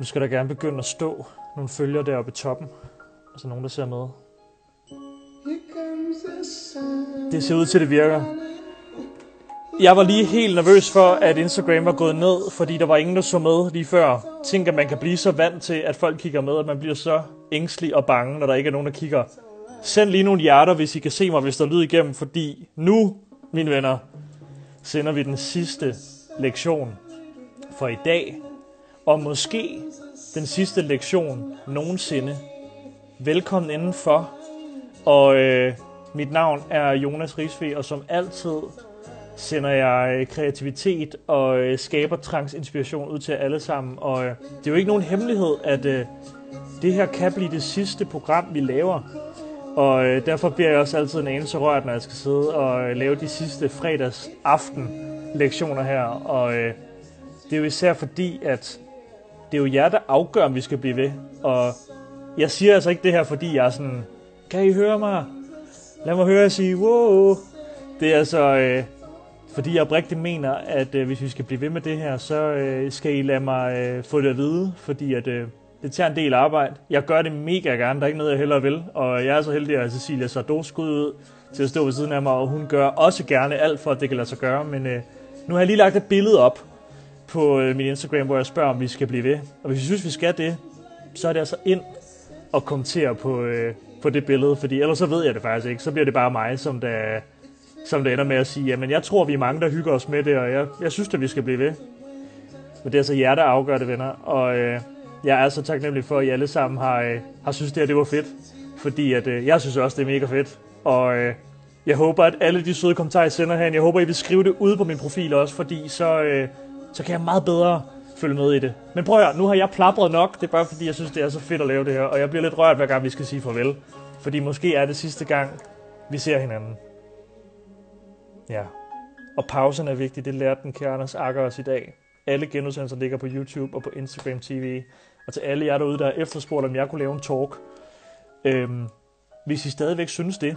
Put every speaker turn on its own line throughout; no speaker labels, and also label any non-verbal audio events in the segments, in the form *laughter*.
Nu skal der gerne begynde at stå nogle følger deroppe i toppen. Altså nogen, der ser med. Det ser ud til, at det virker. Jeg var lige helt nervøs for, at Instagram var gået ned, fordi der var ingen, der så med lige før. Tænk, at man kan blive så vant til, at folk kigger med, at man bliver så ængstelig og bange, når der ikke er nogen, der kigger. Send lige nogle hjerter, hvis I kan se mig, hvis der er lyd igennem, fordi nu, mine venner, sender vi den sidste lektion for i dag, og måske den sidste lektion nogensinde. Velkommen indenfor, og øh, mit navn er Jonas Risve, og som altid sender jeg øh, kreativitet og øh, skaber transinspiration ud til alle sammen. Og øh, det er jo ikke nogen hemmelighed, at øh, det her kan blive det sidste program, vi laver. Og øh, derfor bliver jeg også altid en anelse rørt, når jeg skal sidde og øh, lave de sidste fredags aften lektioner her. Og øh, det er jo især fordi, at det er jo jer, der afgør, om vi skal blive ved. Og jeg siger altså ikke det her, fordi jeg er sådan, kan I høre mig? Lad mig høre jer sige, wow. Det er altså, øh, fordi jeg oprigtigt mener, at øh, hvis vi skal blive ved med det her, så øh, skal I lade mig øh, få det at vide, fordi at, øh, det tager en del arbejde. Jeg gør det mega gerne, der er ikke noget, jeg hellere vil. Og jeg er så heldig, at Cecilia Sardo skud ud til at stå ved siden af mig, og hun gør også gerne alt for, at det kan lade sig gøre. Men øh, nu har jeg lige lagt et billede op på øh, min Instagram, hvor jeg spørger, om vi skal blive ved. Og hvis I synes, vi skal det, så er det altså ind og kommentere på, øh, på det billede, fordi ellers så ved jeg det faktisk ikke. Så bliver det bare mig, som der, som der ender med at sige, jamen jeg tror, vi er mange, der hygger os med det, og jeg, jeg synes, at vi skal blive ved. Men det er altså jer, der afgør det, venner. Og øh, jeg er så taknemmelig for, at I alle sammen har, øh, har synes, det her det var fedt. Fordi at, øh, jeg synes også, det er mega fedt. Og øh, jeg håber, at alle de søde kommentarer, I sender herinde, jeg håber, I vil skrive det ude på min profil også, fordi så, øh, så kan jeg meget bedre følge med i det. Men prøv at høre, nu har jeg plapret nok. Det er bare fordi, jeg synes, det er så fedt at lave det her. Og jeg bliver lidt rørt, hver gang vi skal sige farvel. Fordi måske er det sidste gang, vi ser hinanden. Ja. Og pausen er vigtig. Det lærte den kære Anders Akker os i dag. Alle genudsendelser ligger på YouTube og på Instagram TV. Og til alle jer derude, der har efterspurgt, om jeg kunne lave en talk. Øhm, hvis I stadigvæk synes det,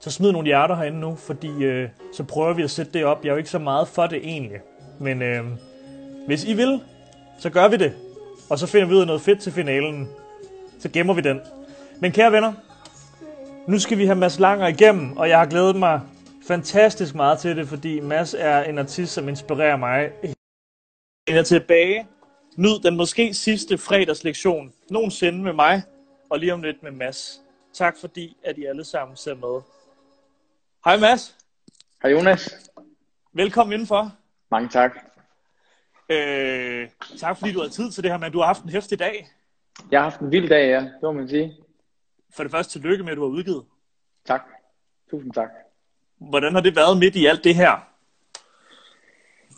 så smid nogle hjerter herinde nu, fordi øh, så prøver vi at sætte det op. Jeg er jo ikke så meget for det egentlig. Men øh, hvis I vil, så gør vi det. Og så finder vi ud af noget fedt til finalen. Så gemmer vi den. Men kære venner, nu skal vi have Mads Langer igennem, og jeg har glædet mig fantastisk meget til det, fordi Mads er en artist, som inspirerer mig. Jeg er tilbage. Nyd den måske sidste fredagslektion nogensinde med mig, og lige om lidt med Mads. Tak fordi, at I alle sammen ser med. Hej Mads.
Hej Jonas.
Velkommen indenfor.
Mange tak.
Øh, tak fordi du har tid til det her, men du har haft en hæftig dag.
Jeg har haft en vild dag, ja. Det må man sige.
For det første, tillykke med, at du har udgivet.
Tak. Tusind tak.
Hvordan har det været midt i alt det her?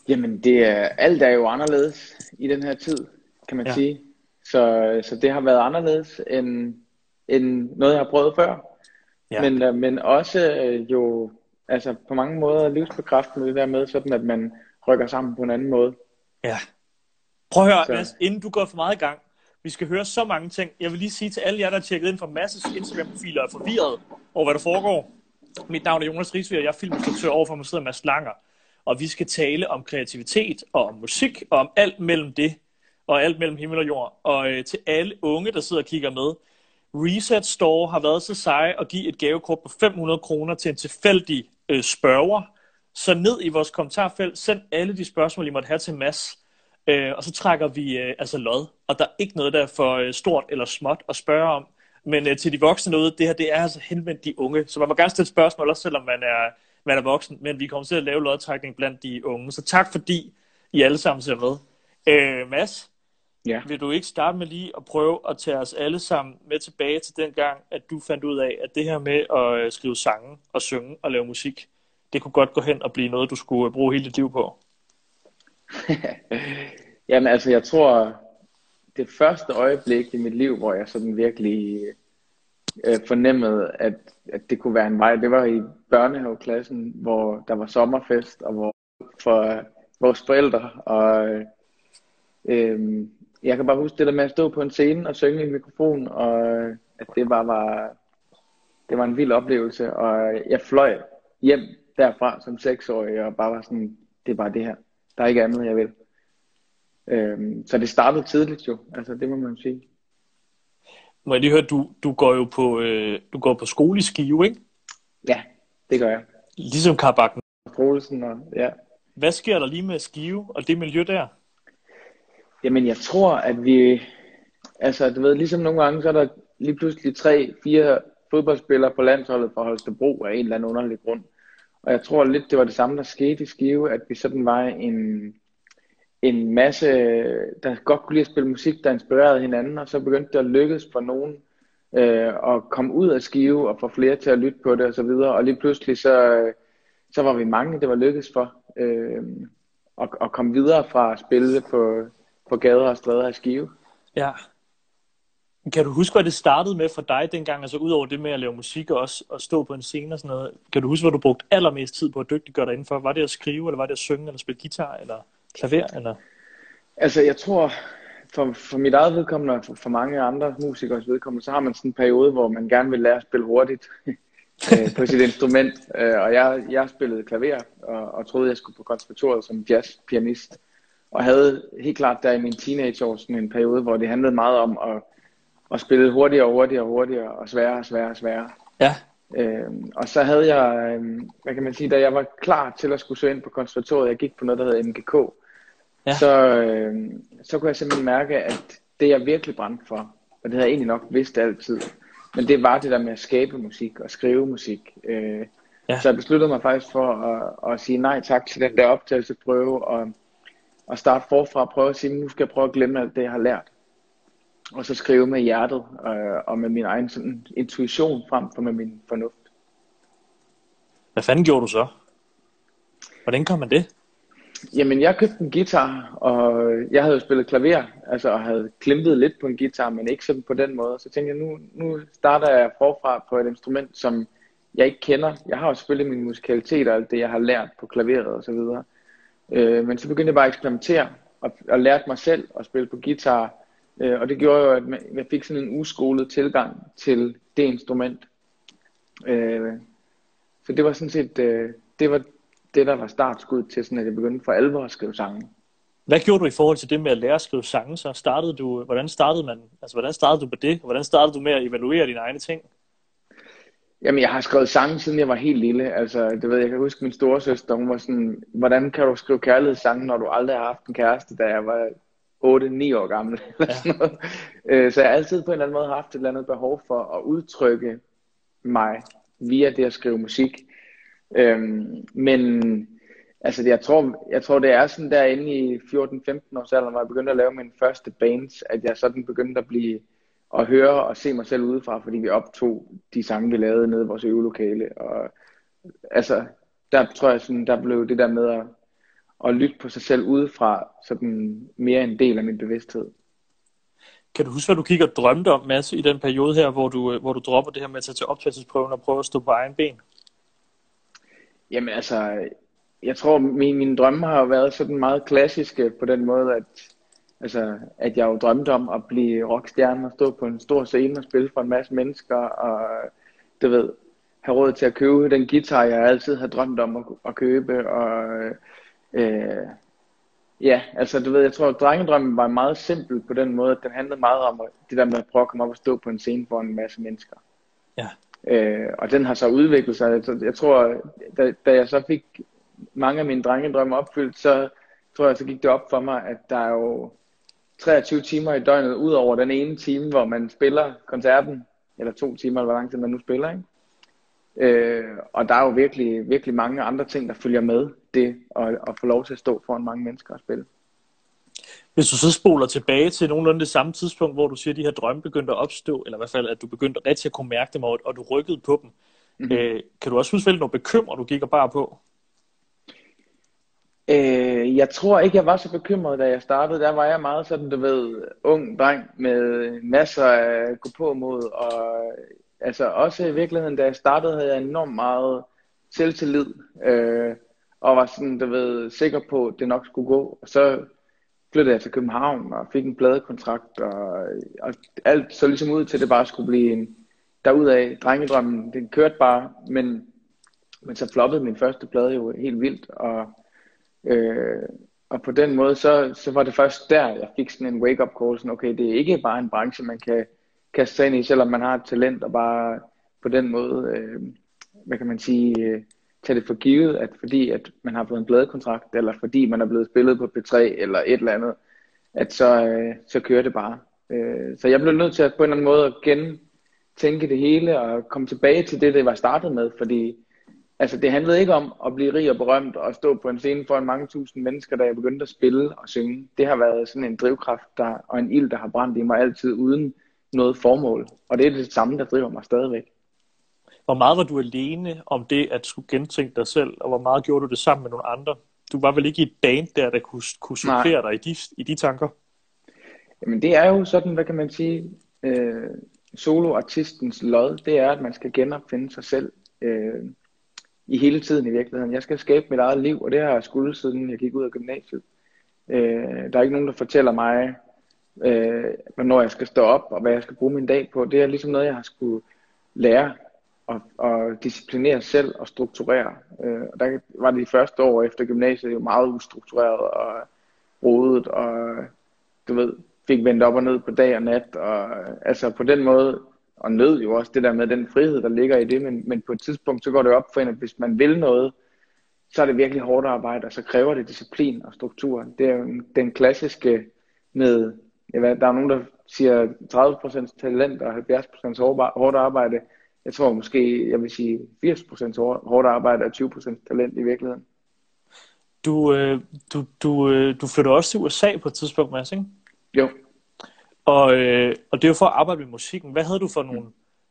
Jamen, det er, alt er jo anderledes i den her tid, kan man ja. sige. Så, så det har været anderledes end, end noget, jeg har prøvet før. Ja. Men, øh, men også øh, jo altså på mange måder livsbekræftende det der med, sådan at man rykker sammen på en anden måde.
Ja. Prøv at høre, så. Mads, inden du går for meget i gang, vi skal høre så mange ting. Jeg vil lige sige til alle jer, der har tjekket ind fra Masses Instagram-profiler og er forvirret over, hvad der foregår. Mit navn er Jonas Riesvig, og jeg er filminstruktør over for mig sidder Mads Langer. Og vi skal tale om kreativitet og om musik og om alt mellem det og alt mellem himmel og jord. Og øh, til alle unge, der sidder og kigger med, Reset Store har været så seje at give et gavekort på 500 kroner til en tilfældig øh, spørger. Så ned i vores kommentarfelt, send alle de spørgsmål, I måtte have til Mads. Øh, og så trækker vi øh, altså lod. Og der er ikke noget, der er for øh, stort eller småt at spørge om. Men øh, til de voksne derude, det her det er altså henvendt de unge. Så man må gerne stille spørgsmål, også selvom man er, man er voksen. Men vi kommer til at lave lodtrækning blandt de unge. Så tak fordi I alle sammen ser med. Øh, Mads, ja. vil du ikke starte med lige at prøve at tage os alle sammen med tilbage til den gang, at du fandt ud af, at det her med at øh, skrive sange og synge og lave musik, det kunne godt gå hen og blive noget, du skulle øh, bruge hele dit liv på? *laughs*
Jamen altså, jeg tror, det første øjeblik i mit liv, hvor jeg sådan virkelig øh, fornemmede, at, at det kunne være en vej, det var i børnehaveklassen, hvor der var sommerfest, og hvor for øh, vores forældre, og øh, øh jeg kan bare huske det der med at stå på en scene og synge i en mikrofon, og øh, at det bare var, det var en vild oplevelse, og jeg fløj hjem derfra som seksårig, og bare var sådan, det er bare det her. Der er ikke andet, jeg vil. Øhm, så det startede tidligt jo, altså det må man sige.
Må jeg lige høre, du, du går jo på, øh, du går på skole i Skive, ikke?
Ja, det gør jeg.
Ligesom Karbakken.
Troelsen og ja.
Hvad sker der lige med Skive og det miljø der?
Jamen jeg tror, at vi, altså du ved, ligesom nogle gange, så er der lige pludselig tre, fire fodboldspillere på landsholdet fra Holstebro af en eller anden underlig grund. Og jeg tror lidt, det var det samme, der skete i Skive, at vi sådan var en, en masse, der godt kunne lide at spille musik, der inspirerede hinanden, og så begyndte det at lykkes for nogen øh, at komme ud af Skive og få flere til at lytte på det og så videre. Og lige pludselig så, så var vi mange, det var lykkes for øh, at, at komme videre fra at spille på, på gader og stræder af Skive.
Ja. Kan du huske, hvad det startede med for dig dengang, altså udover det med at lave musik og også at stå på en scene og sådan noget? Kan du huske, hvad du brugte allermest tid på at dygtiggøre dig indenfor? Var det at skrive, eller var det at synge, eller spille guitar, eller klaver, eller?
Altså, jeg tror, for, for mit eget vedkommende, og for, for mange andre musikers vedkommende, så har man sådan en periode, hvor man gerne vil lære at spille hurtigt *laughs* øh, på sit instrument. Øh, og jeg, jeg spillede klaver, og, og troede, jeg skulle på konservatoriet som jazzpianist. Og havde helt klart der i min teenageår sådan en periode, hvor det handlede meget om at og spillede hurtigere og hurtigere og hurtigere og sværere og sværere og sværere.
Ja.
Øhm, og så havde jeg, øhm, hvad kan man sige, da jeg var klar til at skulle søge ind på konservatoriet, jeg gik på noget, der hedder MGK, ja. så, øhm, så kunne jeg simpelthen mærke, at det jeg virkelig brændte for, og det havde jeg egentlig nok vidst altid, men det var det der med at skabe musik og skrive musik. Øh, ja. Så jeg besluttede mig faktisk for at, at sige nej tak til den der optagelsesprøve og, og starte forfra og prøve at sige, nu skal jeg prøve at glemme alt det, jeg har lært og så skrive med hjertet øh, og med min egen sådan, intuition frem for med min fornuft.
Hvad fanden gjorde du så? Hvordan kom man det?
Jamen, jeg købte en guitar, og jeg havde jo spillet klaver, altså og havde klimpet lidt på en guitar, men ikke sådan på den måde. Så tænkte jeg, nu, nu starter jeg forfra på et instrument, som jeg ikke kender. Jeg har jo selvfølgelig min musikalitet og alt det, jeg har lært på klaveret og så videre. Øh, men så begyndte jeg bare at eksperimentere, og, og lærte mig selv at spille på guitar, og det gjorde jo, at jeg fik sådan en uskolet tilgang til det instrument. Øh, så det var sådan set, øh, det var det, der var startskud til, sådan at jeg begyndte for alvor at skrive sange.
Hvad gjorde du i forhold til det med at lære at skrive sange? Så startede du, hvordan startede man, altså hvordan startede du på det? Hvordan startede du med at evaluere dine egne ting?
Jamen, jeg har skrevet sange, siden jeg var helt lille. Altså, det ved jeg, jeg kan huske min storesøster, hun var sådan, hvordan kan du skrive kærlighedssange, når du aldrig har haft en kæreste, da jeg var 8-9 år gammel. *laughs* Eller sådan noget. Øh, så jeg har altid på en eller anden måde haft et eller andet behov for at udtrykke mig via det at skrive musik. Øhm, men altså, jeg tror, jeg tror, det er sådan derinde i 14-15 års alder, hvor jeg begyndte at lave min første bands, at jeg sådan begyndte at blive at høre og se mig selv udefra, fordi vi optog de sange, vi lavede nede i vores øvelokale. Og altså, der tror jeg sådan, der blev det der med at at lytte på sig selv udefra, sådan mere en del af min bevidsthed.
Kan du huske, hvad du kigger og drømte om, Mads, i den periode her, hvor du, hvor du dropper det her med at tage til optagelsesprøven og prøve at stå på egen ben?
Jamen altså, jeg tror, min, mine drømme har været sådan meget klassiske på den måde, at, altså, at jeg jo drømte om at blive rockstjerne og stå på en stor scene og spille for en masse mennesker, og du ved, have råd til at købe den guitar, jeg altid har drømt om at, at købe, og Øh, ja, altså du ved, jeg tror, at drengedrømmen var meget simpel på den måde, at den handlede meget om det der med at prøve at komme op og stå på en scene foran en masse mennesker.
Ja.
Øh, og den har så udviklet sig. Så jeg tror, da, da jeg så fik mange af mine drengedrømme opfyldt, så tror jeg, så gik det op for mig, at der er jo 23 timer i døgnet, ud over den ene time, hvor man spiller koncerten, eller to timer, eller hvor lang tid man nu spiller, ikke? Øh, og der er jo virkelig, virkelig mange andre ting, der følger med det, at, at få lov til at stå foran mange mennesker og spille.
Hvis du så spoler tilbage til nogenlunde det samme tidspunkt, hvor du siger, at de her drømme begyndte at opstå, eller i hvert fald, at du begyndte rigtig at kunne mærke dem, og, og du rykkede på dem, mm-hmm. øh, kan du også huske, nogle bekymre, du gik og bare på?
Øh, jeg tror ikke, jeg var så bekymret, da jeg startede. Der var jeg meget sådan, du ved, ung dreng med masser af gå på mod, og altså også i virkeligheden, da jeg startede, havde jeg enormt meget selvtillid, øh, og var sådan, du ved, sikker på, at det nok skulle gå. Og så flyttede jeg til København og fik en pladekontrakt, og, og alt så ligesom ud til, at det bare skulle blive en, derudaf, drengedrømmen, den kørte bare, men, men så floppede min første plade jo helt vildt, og, øh, og på den måde, så, så var det først der, jeg fik sådan en wake-up call, sådan, okay, det er ikke bare en branche, man kan kaste sig ind i, selvom man har et talent, og bare på den måde, øh, hvad kan man sige, øh, tage det for givet, at fordi at man har fået en bladekontrakt, eller fordi man er blevet spillet på P3, eller et eller andet, at så, øh, så kører det bare. Øh, så jeg blev nødt til at på en eller anden måde at gentænke det hele, og komme tilbage til det, det var startet med, fordi altså, det handlede ikke om at blive rig og berømt, og stå på en scene foran mange tusind mennesker, da jeg begyndte at spille og synge. Det har været sådan en drivkraft der, og en ild, der har brændt i mig altid, uden noget formål. Og det er det samme, der driver mig stadigvæk.
Hvor meget var du alene om det at skulle gentænke dig selv, og hvor meget gjorde du det sammen med nogle andre? Du var vel ikke i et band der, der kunne, kunne supplere dig i de, i de tanker?
Jamen det er jo sådan, hvad kan man sige, øh, soloartistens lod, det er, at man skal genopfinde sig selv øh, i hele tiden i virkeligheden. Jeg skal skabe mit eget liv, og det har jeg skulle siden jeg gik ud af gymnasiet. Øh, der er ikke nogen, der fortæller mig, øh, hvornår jeg skal stå op, og hvad jeg skal bruge min dag på. Det er ligesom noget, jeg har skulle lære og, og disciplinere selv og strukturere. Øh, og der var det de første år efter gymnasiet jo meget ustruktureret og rodet, og du ved, fik vendt op og ned på dag og nat, og altså på den måde, og nød jo også det der med den frihed, der ligger i det, men, men på et tidspunkt, så går det op for en, at hvis man vil noget, så er det virkelig hårdt arbejde, og så kræver det disciplin og struktur. Det er jo den klassiske med, jeg ved, der er nogen, der siger 30% talent og 70% hårdt arbejde, jeg tror måske, jeg vil sige 80% hårdt arbejde og 20% talent i virkeligheden.
Du, øh, du, du, øh, du flytter også til USA på et tidspunkt, Mads, ikke?
Jo.
Og, øh, og det er jo for at arbejde med musikken. Hvad havde du for nogle,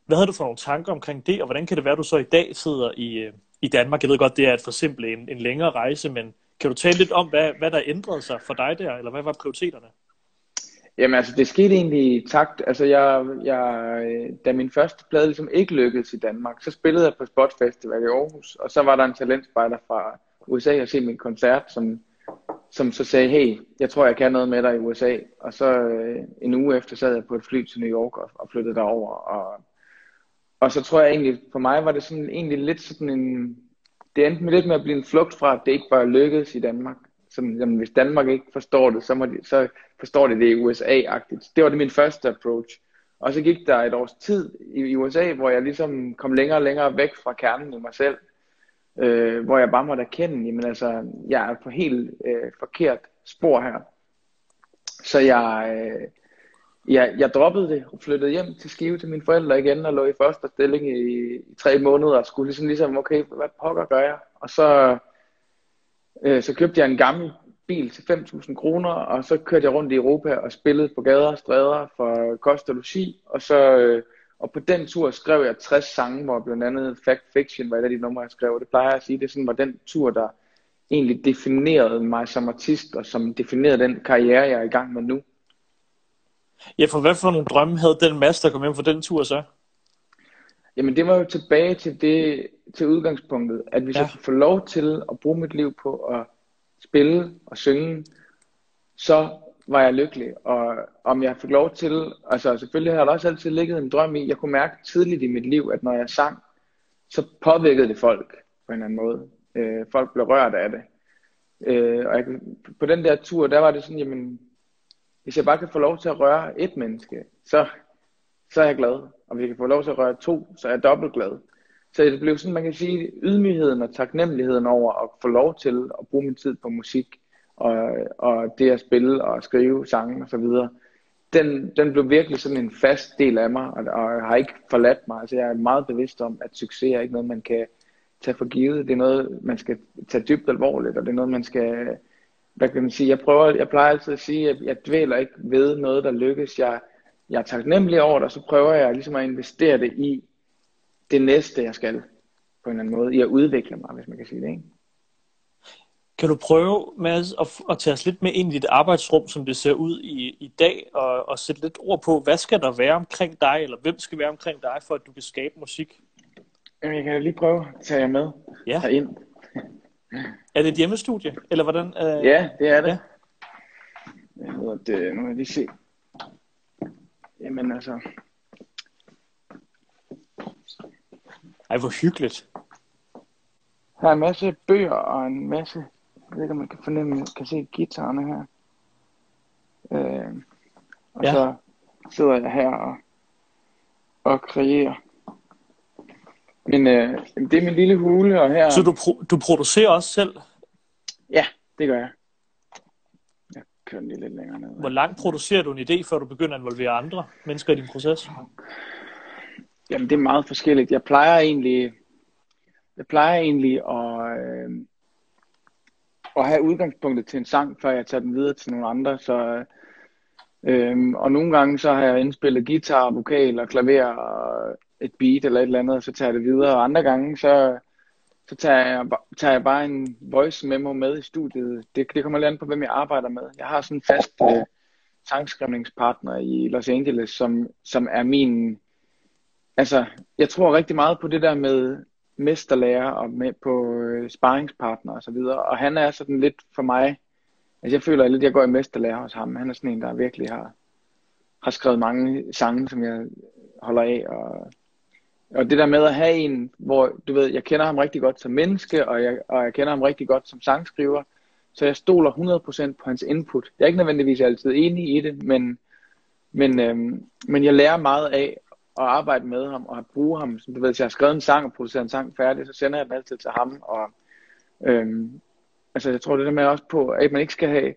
hvad havde du for nogle tanker omkring det, og hvordan kan det være, at du så i dag sidder i, øh, i Danmark? Jeg ved godt, det er et for simpelt en, en længere rejse, men kan du tale lidt om, hvad, hvad der ændrede sig for dig der, eller hvad var prioriteterne?
Jamen altså, det skete egentlig i takt. Altså, jeg, jeg, da min første plade ligesom ikke lykkedes i Danmark, så spillede jeg på Spot Festival i Aarhus, og så var der en talentspejder fra USA og se min koncert, som, som så sagde, hey, jeg tror, jeg kan noget med dig i USA. Og så øh, en uge efter sad jeg på et fly til New York og, og flyttede derover. Og, og så tror jeg egentlig, for mig var det sådan egentlig lidt sådan en, det endte med lidt med at blive en flugt fra, at det ikke bare lykkedes i Danmark sådan, jamen, hvis Danmark ikke forstår det, så, må de, så forstår de det i USA-agtigt. Det var det min første approach. Og så gik der et års tid i, i USA, hvor jeg ligesom kom længere og længere væk fra kernen i mig selv. Øh, hvor jeg bare måtte erkende, jamen altså, jeg er på helt øh, forkert spor her. Så jeg, øh, jeg, jeg droppede det og flyttede hjem til Skive til mine forældre igen og lå i første stilling i, i tre måneder og skulle ligesom, ligesom okay, hvad pokker gør jeg? Og så Øh, så købte jeg en gammel bil til 5.000 kroner, og så kørte jeg rundt i Europa og spillede på gader og stræder for kost og logi, og så... Øh, og på den tur skrev jeg 60 sange, hvor blandt andet Fact Fiction var et af de numre, jeg skrev. Det plejer jeg at sige, det sådan var den tur, der egentlig definerede mig som artist, og som definerede den karriere, jeg er i gang med nu.
Ja, for hvad for nogle drømme havde den master, der kom hjem for den tur så?
Jamen det var jo tilbage til det til udgangspunktet, at hvis ja. jeg kunne få lov til at bruge mit liv på at spille og synge, så var jeg lykkelig. Og om jeg fik lov til, altså selvfølgelig har der også altid ligget en drøm i, jeg kunne mærke tidligt i mit liv, at når jeg sang, så påvirkede det folk på en eller anden måde. Øh, folk blev rørt af det. Øh, og jeg, på den der tur, der var det sådan, jamen, hvis jeg bare kan få lov til at røre et menneske, så, så er jeg glad. Og hvis jeg kan få lov til at røre to, så er jeg dobbelt glad. Så det blev sådan, man kan sige, ydmygheden og taknemmeligheden over at få lov til at bruge min tid på musik, og, og det at spille og skrive sange og så videre, den, den blev virkelig sådan en fast del af mig, og, og har ikke forladt mig. Altså jeg er meget bevidst om, at succes er ikke noget, man kan tage for givet. Det er noget, man skal tage dybt alvorligt, og det er noget, man skal, hvad kan man sige, jeg prøver, jeg plejer altid at sige, at jeg dvæler ikke ved noget, der lykkes. Jeg, jeg er taknemmelig over det, og så prøver jeg ligesom at investere det i det næste, jeg skal på en eller anden måde, i at udvikle mig, hvis man kan sige det. Ikke?
Kan du prøve, Mads, at, at tage os lidt med ind i dit arbejdsrum, som det ser ud i, i dag, og, og sætte lidt ord på, hvad skal der være omkring dig, eller hvem skal være omkring dig, for at du kan skabe musik?
Jamen, jeg kan lige prøve at tage jer med
ja.
herind.
er det et hjemmestudie, eller hvordan?
Øh... Ja, det er det. Ja. Jeg ved, det, nu må jeg lige se. Jamen altså,
ej, hvor hyggeligt.
Der er en masse bøger og en masse Jeg ved ikke, om man kan fornemme, kan se guitarerne her. Øh, og
Ja.
så sidder jeg her og, og kreerer. Men øh, det er min lille hule, og her...
Så du, pro- du producerer også selv?
Ja, det gør jeg. Jeg kører den lige lidt længere ned.
Hvor langt producerer du en idé, før du begynder at involvere andre mennesker i din proces?
Jamen, det er meget forskelligt. Jeg plejer egentlig, jeg plejer egentlig at, øh, at have udgangspunktet til en sang, før jeg tager den videre til nogle andre. Så, øh, og nogle gange så har jeg indspillet guitar, vokal og klaver og et beat eller et eller andet, og så tager jeg det videre. Og andre gange så, så tager, jeg, tager jeg bare en voice memo med i studiet. Det, det kommer lidt an på, hvem jeg arbejder med. Jeg har sådan en fast øh, sangskrivningspartner i Los Angeles, som, som er min Altså, jeg tror rigtig meget på det der med mesterlærer og med på øh, sparringspartner og så videre. Og han er sådan lidt for mig, altså jeg føler lidt, at jeg går i mesterlærer hos ham. Han er sådan en, der virkelig har, har skrevet mange sange, som jeg holder af. Og, og det der med at have en, hvor du ved, jeg kender ham rigtig godt som menneske, og jeg, og jeg kender ham rigtig godt som sangskriver. Så jeg stoler 100% på hans input. Jeg er ikke nødvendigvis altid enig i det, men, men, øhm, men jeg lærer meget af at arbejde med ham og at bruge ham. Som du ved, hvis jeg har skrevet en sang og produceret en sang færdig, så sender jeg den altid til ham. Og, øhm, altså jeg tror det der med også på, at man ikke skal have,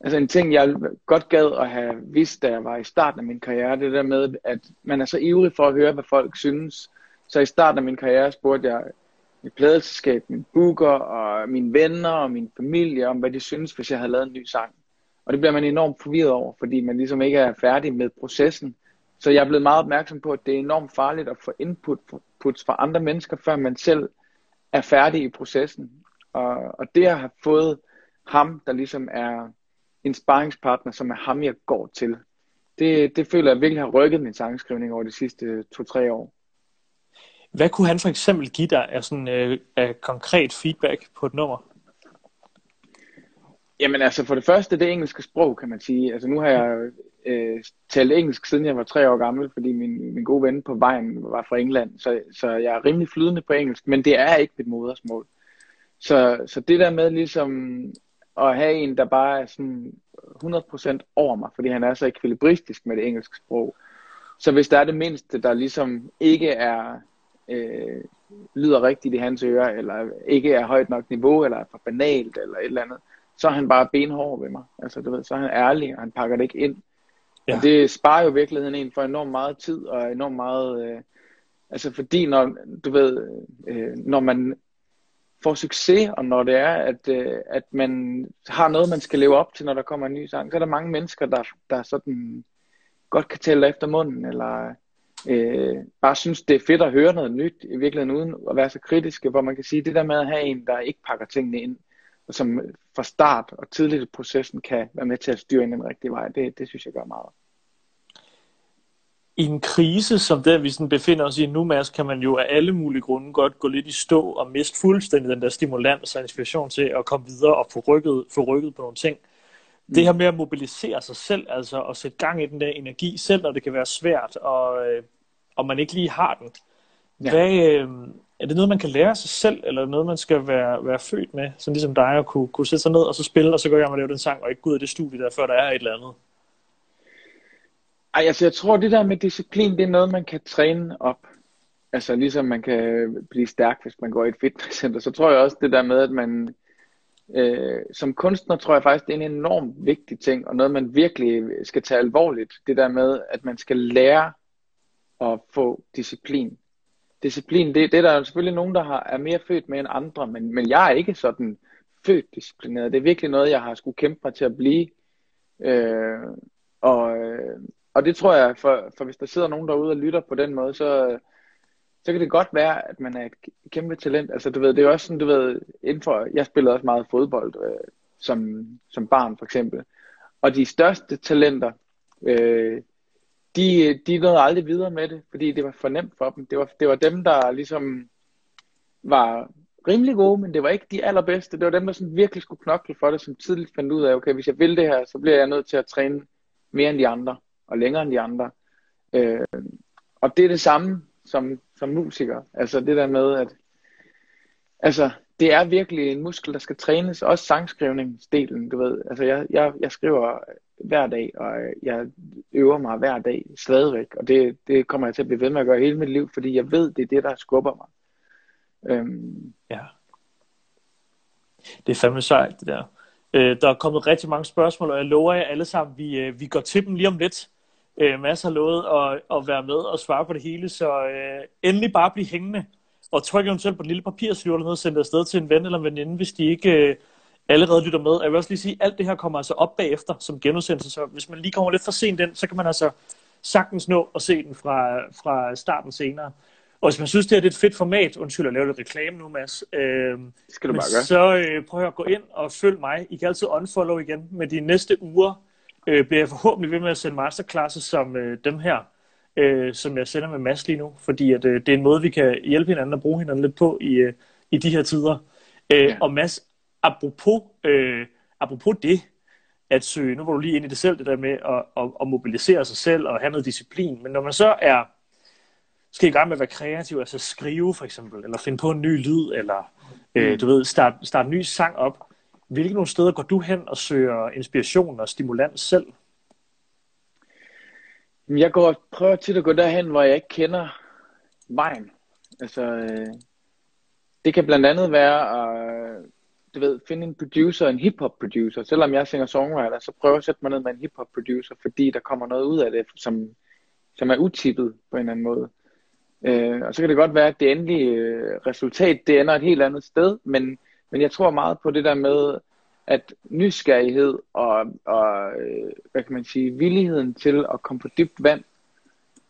altså en ting jeg godt gad at have vidst, da jeg var i starten af min karriere, det der med, at man er så ivrig for at høre, hvad folk synes. Så i starten af min karriere spurgte jeg mit pladeselskab, min booker og mine venner og min familie om, hvad de synes, hvis jeg havde lavet en ny sang. Og det bliver man enormt forvirret over, fordi man ligesom ikke er færdig med processen. Så jeg er blevet meget opmærksom på, at det er enormt farligt at få input puts fra andre mennesker, før man selv er færdig i processen. Og, og det at have fået ham, der ligesom er en sparringspartner, som er ham, jeg går til, det, det føler jeg virkelig har rykket min sangskrivning over de sidste to-tre år.
Hvad kunne han for eksempel give dig af, sådan, øh, af konkret feedback på et nummer?
Jamen altså for det første, det engelske sprog, kan man sige. Altså nu har jeg øh, talt engelsk, siden jeg var tre år gammel, fordi min, min gode ven på vejen var fra England. Så, så jeg er rimelig flydende på engelsk, men det er ikke mit modersmål. Så, så det der med ligesom at have en, der bare er sådan 100% over mig, fordi han er så ekvilibristisk med det engelske sprog. Så hvis der er det mindste, der ligesom ikke er øh, lyder rigtigt i hans ører, eller ikke er højt nok niveau, eller er for banalt, eller et eller andet, så er han bare benhård ved mig. Altså, du ved, så er han ærlig, og han pakker det ikke ind. Ja. Og det sparer jo virkeligheden en for enormt meget tid, og enormt meget... Øh, altså, fordi når, du ved, øh, når man får succes, og når det er, at, øh, at man har noget, man skal leve op til, når der kommer en ny sang, så er der mange mennesker, der, der sådan godt kan tælle efter munden, eller øh, bare synes, det er fedt at høre noget nyt, i virkeligheden uden at være så kritiske, hvor man kan sige, det der med at have en, der ikke pakker tingene ind, og som fra start og tidligt i processen kan være med til at styre ind den rigtige vej, det, det synes jeg gør meget.
I en krise som den, vi sådan befinder os i nu, Mads, kan man jo af alle mulige grunde godt gå lidt i stå og miste fuldstændig den der stimulans og inspiration til at komme videre og få rykket, få rykket på nogle ting. Mm. Det her med at mobilisere sig selv, altså at sætte gang i den der energi, selv når det kan være svært, og, øh, og man ikke lige har den. Ja. Hvad, øh, er det noget, man kan lære sig selv, eller er noget, man skal være, være født med, sådan ligesom dig, at kunne, kunne sætte sig ned og så spille, og så gå hjem og lave den sang, og ikke gå ud af det studie der, før der er et eller andet?
Ej, altså jeg tror, det der med disciplin, det er noget, man kan træne op. Altså ligesom man kan blive stærk, hvis man går i et fitnesscenter, så tror jeg også det der med, at man øh, som kunstner, tror jeg faktisk, det er en enormt vigtig ting, og noget, man virkelig skal tage alvorligt. Det der med, at man skal lære at få disciplin. Disciplin, det, det er der selvfølgelig nogen, der har, er mere født med end andre, men, men jeg er ikke sådan født disciplineret. Det er virkelig noget, jeg har skulle kæmpe mig til at blive. Øh, og, øh, og det tror jeg, for, for hvis der sidder nogen derude og lytter på den måde, så, så kan det godt være, at man er et kæmpe talent. Altså du ved, det er også sådan, du ved, indenfor, jeg spillede også meget fodbold øh, som, som barn for eksempel. Og de største talenter, øh, de, de nåede aldrig videre med det, fordi det var for nemt for dem. Det var, det var dem, der ligesom var rimelig gode, men det var ikke de allerbedste. Det var dem, der sådan virkelig skulle knokle for det, som tidligt fandt ud af, okay, hvis jeg vil det her, så bliver jeg nødt til at træne mere end de andre, og længere end de andre. Øh, og det er det samme som, som musiker. Altså det der med, at altså, det er virkelig en muskel, der skal trænes. Også sangskrivningsdelen, du ved. Altså, jeg, jeg, jeg skriver hver dag, og jeg øver mig hver dag stadigvæk. Og det, det kommer jeg til at blive ved med at gøre hele mit liv, fordi jeg ved, det er det, der skubber mig. Øhm.
Ja. Det er fandme sejt, det der. Øh, der er kommet rigtig mange spørgsmål, og jeg lover jer alle sammen, vi, øh, vi går til dem lige om lidt. Øh, masser har lovet at, at være med og svare på det hele, så øh, endelig bare blive hængende. Og tryk eventuelt på et lille papirsliv eller noget, og send det afsted til en ven eller en veninde, hvis de ikke øh, allerede lytter med. Jeg vil også lige sige, at alt det her kommer altså op bagefter som genudsendelse, så hvis man lige kommer lidt for sent ind, så kan man altså sagtens nå at se den fra, fra starten senere. Og hvis man synes, det er et fedt format, undskyld at lave lidt reklame nu, Mads, øh,
skal du bare gøre.
så øh, prøv at gå ind og følg mig. I kan altid unfollow igen. Med de næste uger øh, bliver jeg forhåbentlig ved med at sende masterclasses som øh, dem her, øh, som jeg sender med Mads lige nu, fordi at, øh, det er en måde, vi kan hjælpe hinanden og bruge hinanden lidt på i, øh, i de her tider. Øh, ja. Og Mads, apropos, øh, apropos det, at søge, nu var du lige ind i det selv, det der med at, at, at mobilisere sig selv og have noget disciplin, men når man så er skal i gang med at være kreativ, altså skrive for eksempel, eller finde på en ny lyd, eller øh, mm. du ved, starte start en ny sang op. Hvilke nogle steder går du hen og søger inspiration og stimulans selv?
Jeg går, prøver tit at gå derhen, hvor jeg ikke kender vejen. Altså, øh, det kan blandt andet være at du ved, finde en producer, en hip-hop producer. Selvom jeg synger songwriter, så prøver jeg at sætte mig ned med en hip-hop producer, fordi der kommer noget ud af det, som, som er utippet på en eller anden måde. Øh, og så kan det godt være, at det endelige øh, resultat, det ender et helt andet sted, men, men jeg tror meget på det der med, at nysgerrighed og, og øh, hvad kan man sige, villigheden til at komme på dybt vand,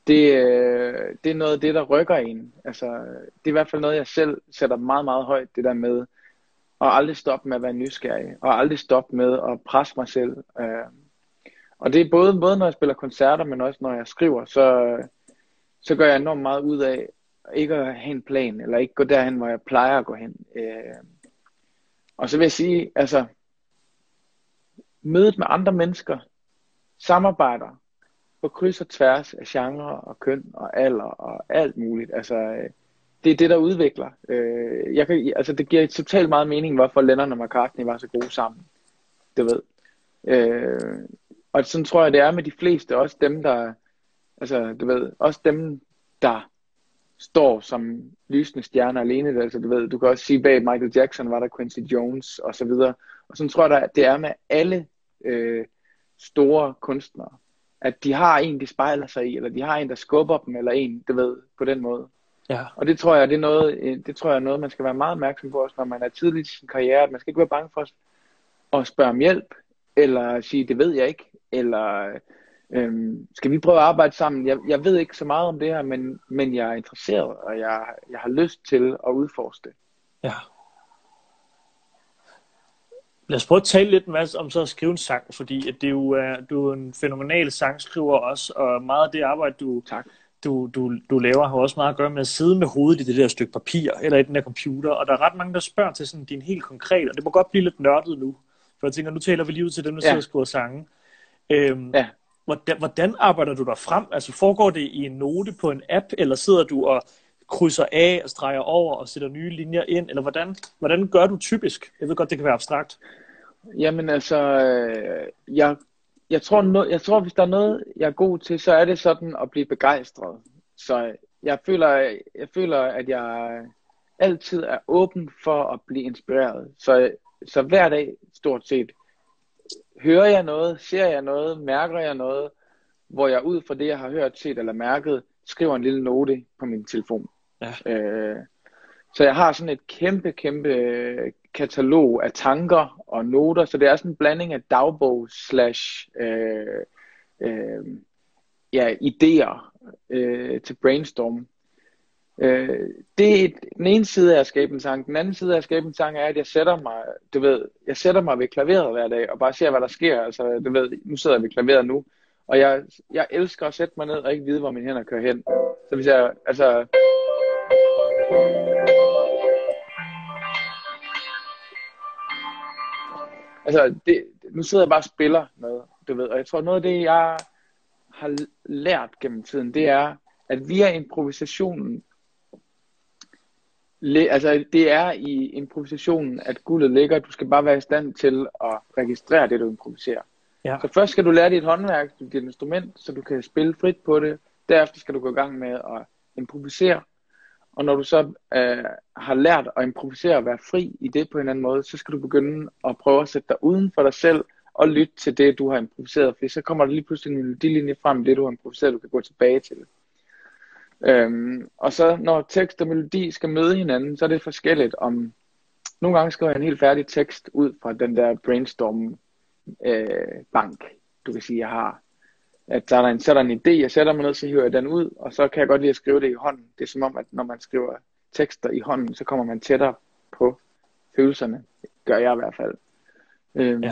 det, øh, det er noget af det, der rykker en. Altså, det er i hvert fald noget, jeg selv sætter meget, meget højt, det der med at aldrig stoppe med at være nysgerrig, og aldrig stoppe med at presse mig selv. Øh, og det er både, både når jeg spiller koncerter, men også når jeg skriver, så, så gør jeg enormt meget ud af ikke at have en plan, eller ikke gå derhen, hvor jeg plejer at gå hen. Og så vil jeg sige, altså, mødet med andre mennesker, samarbejder på kryds og tværs af genre og køn og alder og alt muligt. Altså, øh, det er det, der udvikler. Øh, jeg kan, altså, det giver totalt meget mening, hvorfor Lennon og McCartney var så gode sammen. Du ved. Øh, og sådan tror jeg, det er med de fleste, også dem, der Altså, du ved, også dem, der står som lysende stjerner alene. Altså, du ved, du kan også sige, bag Michael Jackson var der Quincy Jones og så videre. Og sådan tror jeg, at det er med alle øh, store kunstnere. At de har en, de spejler sig i, eller de har en, der skubber dem, eller en, du ved, på den måde. Ja. Og det tror jeg, det er noget, øh, det tror jeg er noget, man skal være meget opmærksom på, også når man er tidligt i sin karriere. At man skal ikke være bange for at spørge om hjælp, eller sige, det ved jeg ikke, eller Øhm, skal vi prøve at arbejde sammen? Jeg, jeg ved ikke så meget om det her, men, men jeg er interesseret, og jeg, jeg har lyst til at udforske det.
Ja. Lad os prøve at tale lidt Mads, om så at skrive en sang, fordi at det er jo, er, du er en fænomenal sangskriver også, og meget af det arbejde, du,
tak.
du, du, du laver, har også meget at gøre med at sidde med hovedet i det der stykke papir, eller i den der computer, og der er ret mange, der spørger til sådan din helt konkret, og det må godt blive lidt nørdet nu, for jeg tænker, nu taler vi lige ud til dem, der ja. sidder og skriver sange. Øhm, ja hvordan, hvordan arbejder du dig frem? Altså foregår det i en note på en app, eller sidder du og krydser af og streger over og sætter nye linjer ind, eller hvordan, hvordan gør du typisk? Jeg ved godt, det kan være abstrakt.
Jamen altså, øh, jeg, jeg, tror, no, jeg tror, hvis der er noget, jeg er god til, så er det sådan at blive begejstret. Så jeg føler, jeg føler at jeg altid er åben for at blive inspireret. Så, så hver dag, stort set, hører jeg noget, ser jeg noget, mærker jeg noget, hvor jeg ud fra det, jeg har hørt, set eller mærket, skriver en lille note på min telefon. Ja. Øh, så jeg har sådan et kæmpe, kæmpe katalog af tanker og noter, så det er sådan en blanding af dagbog slash øh, øh, ja, idéer øh, til brainstorm. Øh, det er den ene side af at skabe en sang. Den anden side af at skabe en sang er, at jeg sætter mig, du ved, jeg sætter mig ved klaveret hver dag, og bare ser, hvad der sker. Altså, du ved, nu sidder jeg ved klaveret nu, og jeg, jeg elsker at sætte mig ned og ikke vide, hvor mine hænder kører hen. Så hvis jeg, altså... Altså, det, nu sidder jeg bare og spiller noget, du ved, og jeg tror, noget af det, jeg har lært gennem tiden, det er, at via improvisationen, Le, altså, det er i improvisationen, at guldet ligger. Du skal bare være i stand til at registrere det, du improviserer.
Ja.
Så først skal du lære dit håndværk, dit instrument, så du kan spille frit på det. Derefter skal du gå i gang med at improvisere. Og når du så øh, har lært at improvisere og være fri i det på en eller anden måde, så skal du begynde at prøve at sætte dig uden for dig selv og lytte til det, du har improviseret. For så kommer der lige pludselig en melodilinje frem, det du har improviseret, du kan gå tilbage til. Øhm, og så når tekst og melodi skal møde hinanden, så er det forskelligt om... Nogle gange skriver jeg en helt færdig tekst ud fra den der brainstorm øh, bank, du kan sige, jeg har. At der er en, så er der en idé, jeg sætter mig ned, så hiver jeg den ud, og så kan jeg godt lide at skrive det i hånden. Det er som om, at når man skriver tekster i hånden, så kommer man tættere på følelserne. Det Gør jeg i hvert fald. Øhm,
Ja.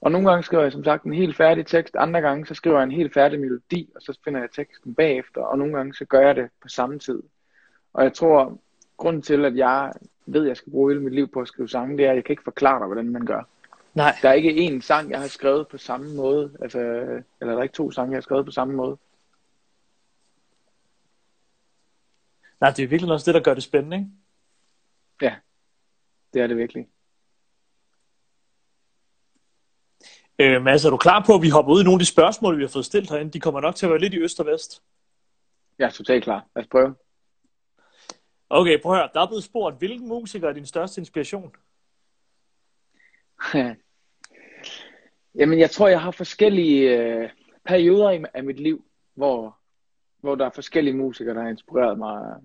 Og nogle gange skriver jeg som sagt en helt færdig tekst, andre gange så skriver jeg en helt færdig melodi, og så finder jeg teksten bagefter, og nogle gange så gør jeg det på samme tid. Og jeg tror, grunden til, at jeg ved, at jeg skal bruge hele mit liv på at skrive sange, det er, at jeg kan ikke forklare dig, hvordan man gør.
Nej.
Der er ikke én sang, jeg har skrevet på samme måde, altså, eller der er ikke to sange, jeg har skrevet på samme måde.
Nej, det er virkelig også det, der gør det spændende, ikke?
Ja, det er det virkelig.
Øh, Mads, er du klar på, at vi hopper ud i nogle af de spørgsmål, vi har fået stillet herinde? De kommer nok til at være lidt i øst og vest.
Jeg er totalt klar. Lad os prøve.
Okay, prøv at høre. Der er blevet spurgt, hvilken musiker er din største inspiration? *laughs*
Jamen, jeg tror, jeg har forskellige øh, perioder i, af mit liv, hvor, hvor der er forskellige musikere, der har inspireret mig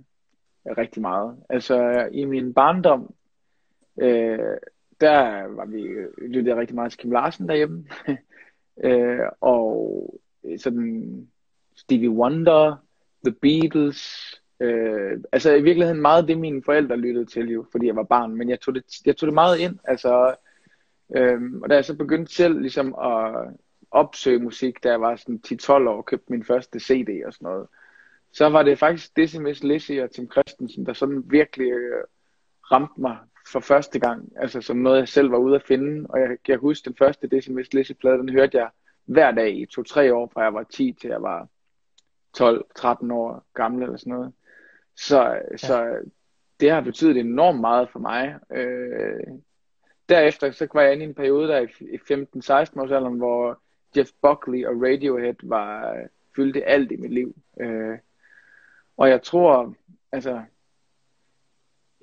øh, rigtig meget. Altså, i min barndom, øh, der var vi øh, lyttede rigtig meget til Kim Larsen derhjemme. *laughs* øh, og øh, sådan Stevie Wonder, The Beatles, øh, altså i virkeligheden meget det, mine forældre lyttede til jo, fordi jeg var barn, men jeg tog det, jeg tog det meget ind, altså øh, og da jeg så begyndte selv ligesom at opsøge musik, da jeg var sådan 10-12 år og købte min første CD og sådan noget, så var det faktisk Dizzy Miss Lizzy og Tim Christensen, der sådan virkelig øh, ramte mig for første gang, altså som noget jeg selv var ude at finde, og jeg kan huske den første Dizzy Miss Lizzy plade, den hørte jeg hver dag i 2-3 år, fra jeg var 10 til jeg var 12-13 år gammel eller sådan noget. Så, ja. så det har betydet enormt meget for mig. Øh, derefter så var jeg inde i en periode der i 15-16 års alderen, hvor Jeff Buckley og Radiohead var fyldte alt i mit liv. Øh, og jeg tror, altså,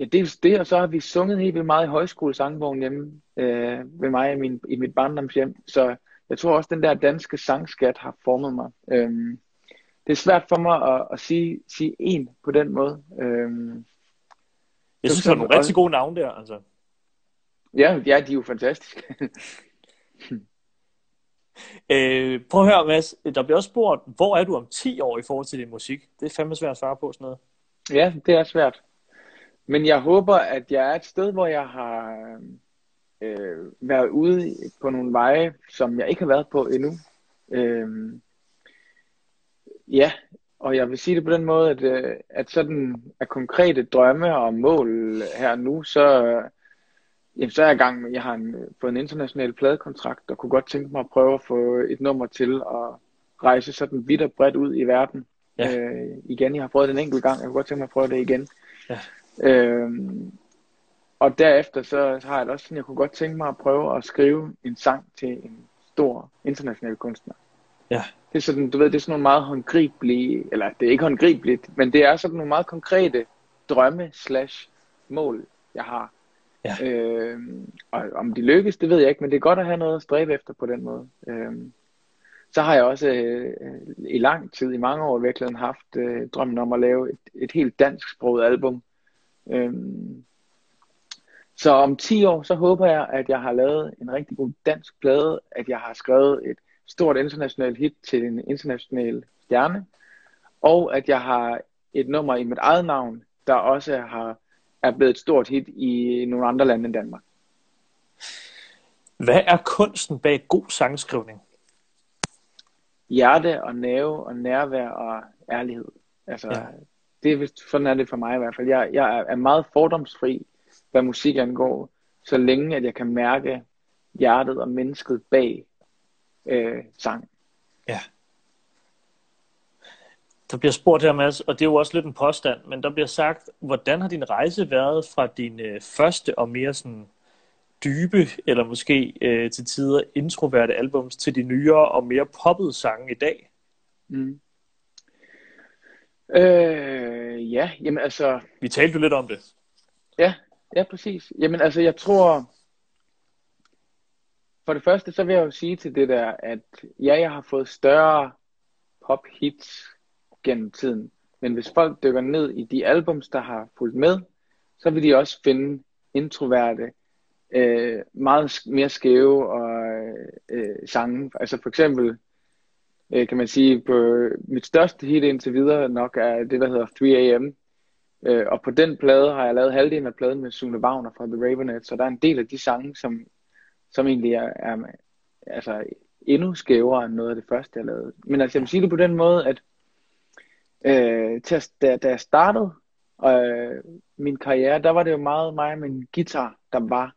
ja, dels det, og så har vi sunget helt vildt meget i højskolesangbogen hjemme øh, ved mig i, min, i mit barndomshjem. Så jeg tror også, den der danske sangskat har formet mig. Øh, det er svært for mig at, at sige, sige en på den måde. Øh,
Jeg synes, det var nogle rigtig gode navne der, altså.
Ja, ja, de er jo fantastiske. *laughs*
øh, prøv at høre, Mads. Der bliver også spurgt, hvor er du om 10 år i forhold til din musik? Det er fandme svært at svare på sådan noget.
Ja, det er svært. Men jeg håber, at jeg er et sted, hvor jeg har øh, været ude på nogle veje, som jeg ikke har været på endnu. Øh, ja, og jeg vil sige det på den måde, at, øh, at sådan er konkrete drømme og mål her nu, så, jamen, så er jeg i gang med, jeg har en, fået en international pladekontrakt, og kunne godt tænke mig at prøve at få et nummer til at rejse sådan vidt og bredt ud i verden.
Ja.
Øh, igen, jeg har prøvet det en enkelt gang, jeg kunne godt tænke mig at prøve det igen.
Ja.
Øhm, og derefter så har jeg det også sådan, jeg kunne godt tænke mig at prøve at skrive en sang til en stor international kunstner.
Ja.
Det er sådan, du ved, det er sådan nogle meget håndgribelige, eller det er ikke håndgribeligt, men det er sådan nogle meget konkrete drømme slash mål, jeg har.
Ja.
Øhm, og om de lykkes, det ved jeg ikke, men det er godt at have noget at stræbe efter på den måde. Øhm, så har jeg også øh, i lang tid, i mange år i virkeligheden, haft øh, drømmen om at lave et, et helt dansksproget album. Øhm, så om 10 år, så håber jeg, at jeg har lavet en rigtig god dansk plade, at jeg har skrevet et stort internationalt hit til en international stjerne, og at jeg har et nummer i mit eget navn, der også har, er blevet et stort hit i nogle andre lande end Danmark.
Hvad er kunsten bag god sangskrivning?
Hjerte og nerve og nærvær og ærlighed. Altså,
Ja.
Ja. det er vist, sådan er det for mig i hvert fald. Jeg, jeg er meget fordomsfri, hvad musik angår, så længe at jeg kan mærke hjertet og mennesket bag øh, sang.
Der bliver spurgt her, Mads, og det er jo også lidt en påstand, men der bliver sagt, hvordan har din rejse været fra din øh, første og mere sådan dybe, eller måske øh, til tider introverte albums, til de nyere og mere poppede sange i dag?
Mm. Øh, ja, jamen altså...
Vi talte jo lidt om det.
Ja, ja, præcis. Jamen altså, jeg tror... For det første, så vil jeg jo sige til det der, at ja, jeg har fået større pop hits gennem tiden. Men hvis folk dykker ned i de albums, der har fulgt med, så vil de også finde introverte, øh, meget mere skæve og øh, sange. Altså for eksempel, øh, kan man sige, på mit største hit indtil videre nok er det, der hedder 3AM. Øh, og på den plade har jeg lavet halvdelen af pladen med Sune Wagner fra The Ravenets, så der er en del af de sange, som, som egentlig er, er altså, endnu skævere end noget af det første, jeg lavede. Men altså, jeg vil sige det på den måde, at øh, til da, da jeg startede øh, min karriere, der var det jo meget mig og min guitar, der var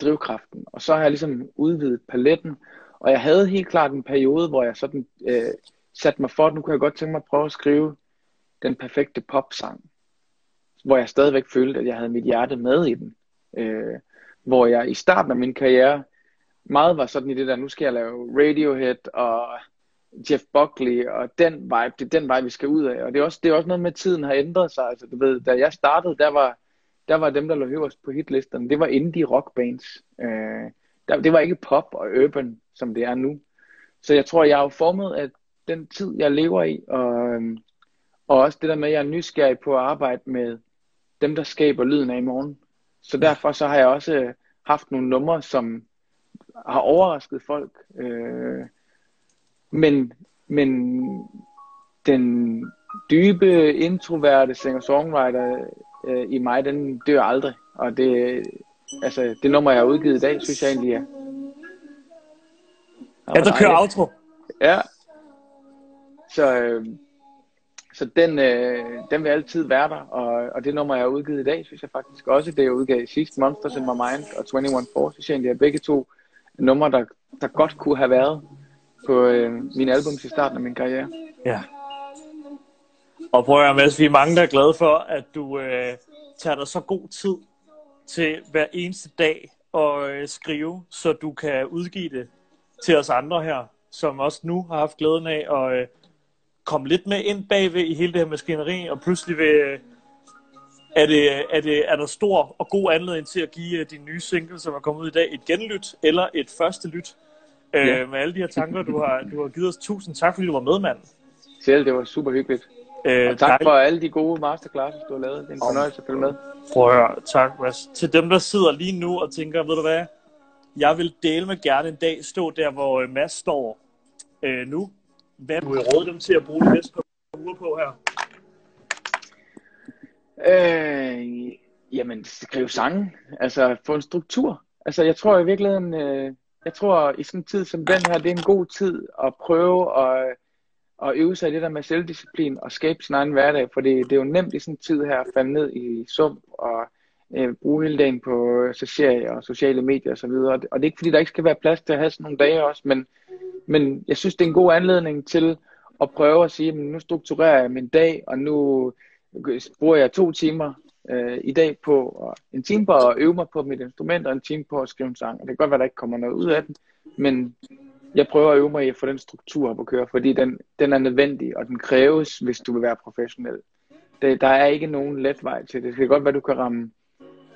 drivkraften. Og så har jeg ligesom udvidet paletten, og jeg havde helt klart en periode, hvor jeg sådan øh, satte mig for, at nu kunne jeg godt tænke mig at prøve at skrive den perfekte popsang, hvor jeg stadigvæk følte, at jeg havde mit hjerte med i den. Øh, hvor jeg i starten af min karriere meget var sådan i det der, nu skal jeg lave Radiohead og Jeff Buckley og den vibe, det er den vej, vi skal ud af. Og det er også, det er også noget med, at tiden har ændret sig. Altså, du ved, da jeg startede, der var, der var dem, der lå øverst på hitlisterne, det var indie rock bands. Øh, der, det var ikke pop og urban, som det er nu. Så jeg tror, jeg er formet af den tid, jeg lever i, og, øhm, og også det der med, at jeg er nysgerrig på at arbejde med dem, der skaber lyden af i morgen. Så derfor så har jeg også øh, haft nogle numre, som har overrasket folk. Øh, men, men den dybe, introverte singer-songwriter øh, i mig, den dør aldrig. Og det, altså, det nummer, jeg har udgivet i dag, synes jeg egentlig er...
Ja, der kører outro.
Ja. Så, øh, så den, øh, den vil altid være der, og, og det nummer, jeg har udgivet i dag, synes jeg faktisk også, det jeg udgav i sidste Monsters in My Mind og 21 Force, synes jeg egentlig er begge to numre, der, der godt kunne have været på øh, min album i starten af min karriere.
Ja. Og prøv at høre, Mads, vi er mange, der er glade for, at du øh, tager dig så god tid til hver eneste dag at øh, skrive, så du kan udgive det til os andre her, som også nu har haft glæden af at øh, komme lidt med ind bagved i hele det her maskineri, og pludselig vil, øh, er, det, er, det, er der stor og god anledning til at give øh, din nye single, som er kommet ud i dag, et genlyt eller et første lyt. Øh, ja. Med alle de her tanker, du har, du har givet os. Tusind tak, fordi du var med, mand.
Selv, det var super hyggeligt. Øh, og tak dejligt. for alle de gode masterclasses, du har lavet. Det er en fornøjelse at følge med.
Prøv at høre. Tak, Mads. Til dem, der sidder lige nu og tænker, ved du hvad? Jeg vil dele med gerne en dag stå der, hvor øh, Mads står øh, nu. Hvad vil du råde dem til at bruge de næste par uger på her?
Øh, jamen, skrive sange. Altså, få en struktur. Altså, jeg tror i virkeligheden, øh, jeg tror i sådan en tid som den her, det er en god tid at prøve at, at øve sig i det der med selvdisciplin og skabe sin egen hverdag, for det, det er jo nemt i sådan en tid her at falde ned i sump og øh, bruge hele dagen på øh, serier og sociale medier osv. Og, og det er ikke fordi, der ikke skal være plads til at have sådan nogle dage også, men, men jeg synes, det er en god anledning til at prøve at sige, at nu strukturerer jeg min dag, og nu bruger jeg to timer øh, i dag på, og en time på at øve mig på mit instrument, og en time på at skrive en sang. Og det kan godt være, at der ikke kommer noget ud af den, men jeg prøver at øve mig i at få den struktur op at køre, fordi den, den er nødvendig, og den kræves, hvis du vil være professionel. Det, der er ikke nogen let vej til det. Det kan godt være, at du kan ramme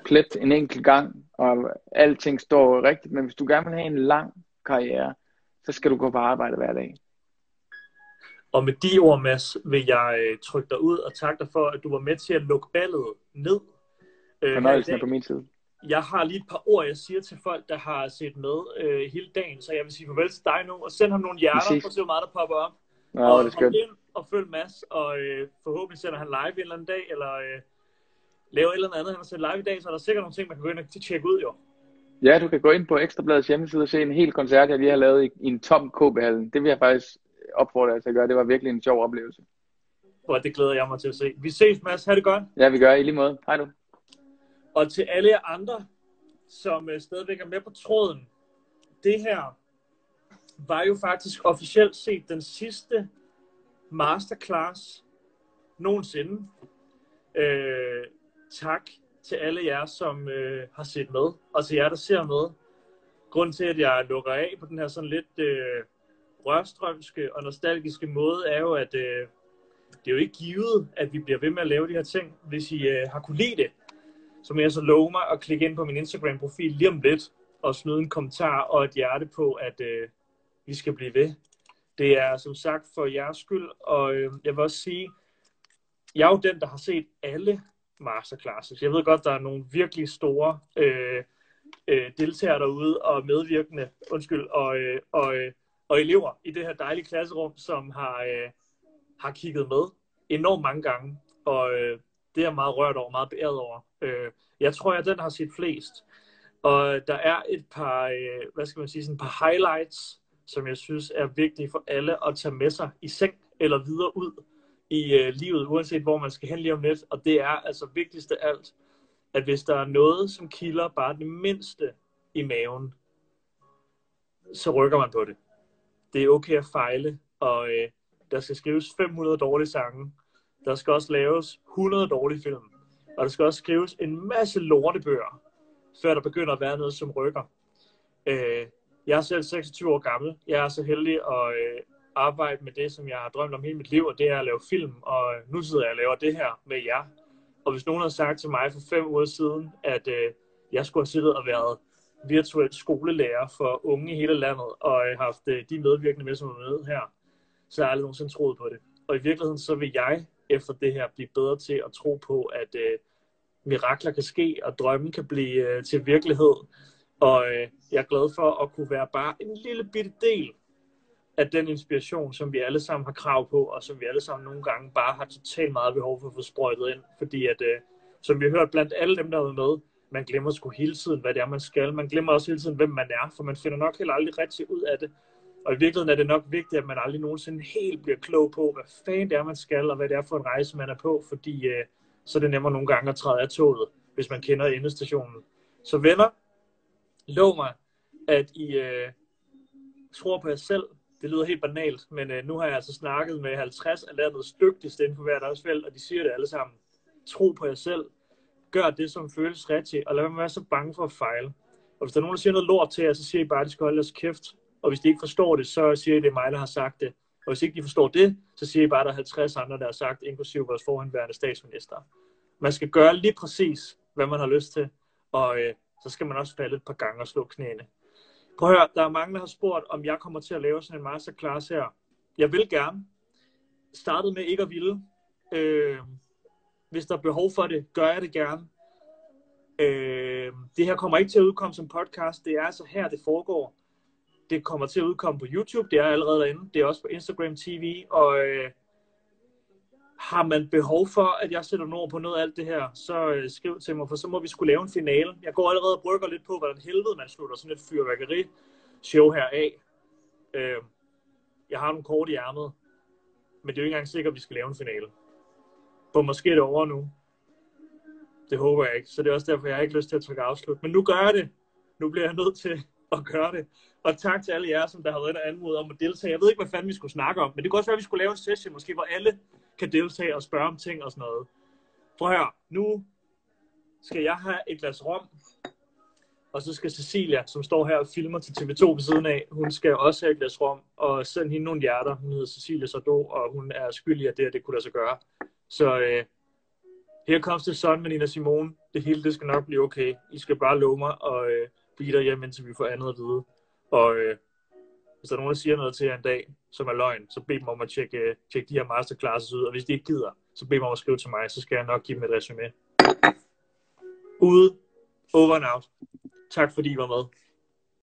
plet en enkelt gang, og alting står rigtigt, men hvis du gerne vil have en lang karriere, så skal du gå på arbejde hver dag.
Og med de ord, Mads, vil jeg øh, trykke dig ud og takke dig for, at du var med til at lukke ballet ned.
Øh, Fornøjelsen er på min side.
Jeg har lige et par ord, jeg siger til folk, der har set med øh, hele dagen, så jeg vil sige farvel til dig nu, og send ham nogle hjerter, for at se, hvor meget der popper op.
Ja, og det er
ind og følg Mads, og øh, forhåbentlig sender han live en eller anden dag, eller øh, laver et eller andet, han har sendt live i dag, så er der sikkert nogle ting, man kan gå ind og tjekke ud, jo.
Ja, du kan gå ind på Ekstrabladets hjemmeside og se en hel koncert, jeg lige har lavet i, i en tom KB-hallen. Det vil jeg faktisk opfordre jer til at gøre. Det var virkelig en sjov oplevelse.
Og det glæder jeg mig til at se. Vi ses, Mads. Ha' det godt.
Ja, vi gør i lige måde. Hej du.
Og til alle jer andre, som øh, stadigvæk er med på tråden. Det her var jo faktisk officielt set den sidste masterclass nogensinde. Øh, tak til alle jer, som øh, har set med, og til jer, der ser med. Grunden til, at jeg lukker af på den her sådan lidt øh, rørstrømske og nostalgiske måde, er jo, at øh, det er jo ikke givet, at vi bliver ved med at lave de her ting. Hvis I øh, har kunne lide det, så må jeg så love mig at klikke ind på min Instagram-profil lige om lidt, og smide en kommentar og et hjerte på, at øh, vi skal blive ved. Det er som sagt for jeres skyld, og øh, jeg vil også sige, jeg er jo den, der har set alle masterclasses. Jeg ved godt, der er nogle virkelig store øh, øh, deltagere derude og medvirkende, undskyld, og, øh, og, øh, og elever i det her dejlige klasserum, som har, øh, har kigget med enormt mange gange, og øh, det er jeg meget rørt over, meget beæret over. Øh, jeg tror, jeg den har set flest. Og der er et par, øh, hvad skal man sige, sådan et par highlights, som jeg synes er vigtige for alle at tage med sig i seng eller videre ud i øh, livet, uanset hvor man skal hen lige om lidt. Og det er altså vigtigst af alt, at hvis der er noget, som kilder bare det mindste i maven, så rykker man på det. Det er okay at fejle, og øh, der skal skrives 500 dårlige sange. Der skal også laves 100 dårlige film. Og der skal også skrives en masse lortebøger, før der begynder at være noget, som rykker. Øh, jeg er selv 26 år gammel. Jeg er så heldig at øh, arbejde med det, som jeg har drømt om hele mit liv, og det er at lave film. Og øh, nu sidder jeg og laver det her med jer. Og hvis nogen havde sagt til mig for fem uger siden, at øh, jeg skulle have siddet og været virtuel skolelærer for unge i hele landet, og øh, haft øh, de medvirkende med, som er med her, så har jeg aldrig nogensinde troet på det. Og i virkeligheden, så vil jeg efter det her blive bedre til at tro på, at øh, mirakler kan ske, og drømmen kan blive øh, til virkelighed. Og øh, jeg er glad for at kunne være bare en lille bitte del af den inspiration, som vi alle sammen har krav på, og som vi alle sammen nogle gange bare har totalt meget behov for at få sprøjtet ind. Fordi at, øh, som vi har hørt blandt alle dem, der er med, man glemmer sgu hele tiden, hvad det er, man skal. Man glemmer også hele tiden, hvem man er, for man finder nok heller aldrig rigtig ud af det. Og i virkeligheden er det nok vigtigt, at man aldrig nogensinde helt bliver klog på, hvad fanden det er, man skal, og hvad det er for en rejse, man er på, fordi øh, så er det nemmere nogle gange at træde af toget, hvis man kender endestationen. Så venner, lov mig, at I øh, tror på jer selv. Det lyder helt banalt, men øh, nu har jeg altså snakket med 50 af landets dygtigste inden for hver deres felt, og de siger det alle sammen. Tro på jer selv. Gør det, som føles rigtigt, og lad være med at være så bange for at fejle. Og hvis der er nogen, der siger noget lort til jer, så siger I bare, at de skal holde deres kæft. Og hvis de ikke forstår det, så siger I, det er mig, der har sagt det. Og hvis ikke de forstår det, så siger I bare, at der er 50 andre, der har sagt, inklusive vores forhenværende statsminister. Man skal gøre lige præcis, hvad man har lyst til, og øh, så skal man også falde et par gange og slå knæene. Prøv at høre, der er mange, der har spurgt, om jeg kommer til at lave sådan en masterclass her. Jeg vil gerne. Startet med ikke at ville. Øh, hvis der er behov for det, gør jeg det gerne. Øh, det her kommer ikke til at udkomme som podcast. Det er altså her, det foregår. Det kommer til at udkomme på YouTube. Det er allerede derinde. Det er også på Instagram TV. Og øh, har man behov for, at jeg sætter nord på noget af alt det her, så øh, skriv til mig, for så må vi skulle lave en finale. Jeg går allerede og brygger lidt på, hvordan helvede man slutter sådan et fyrværkeri-show her af. Øh, jeg har nogle kort i ærmet, men det er jo ikke engang sikkert, at vi skal lave en finale. For måske er det over nu. Det håber jeg ikke, så det er også derfor, jeg har ikke lyst til at trykke afslut. Men nu gør jeg det. Nu bliver jeg nødt til at gøre det. Og tak til alle jer, som der har været anmodet om at deltage. Jeg ved ikke, hvad fanden vi skulle snakke om, men det kunne også være, at vi skulle lave en session, måske hvor alle kan deltage og spørge om ting og sådan noget. Prøv her, nu skal jeg have et glas rom, og så skal Cecilia, som står her og filmer til TV2 ved siden af, hun skal også have et glas rom, og sende hende nogle hjerter. Hun hedder Cecilia Sardo, og hun er skyldig af det, at det kunne lade sig gøre. Så øh, her kommer til sådan med Nina Simone. Det hele, det skal nok blive okay. I skal bare love mig og øh, blive derhjemme, indtil vi får andet at vide. Og øh, hvis der er nogen, der siger noget til jer en dag, som er løgn, så bed dem om at tjekke, øh, tjekke de her masterclasses ud, og hvis de ikke gider, så bed dem om at skrive til mig, så skal jeg nok give dem et resume. Ude, over and out. Tak fordi I var med.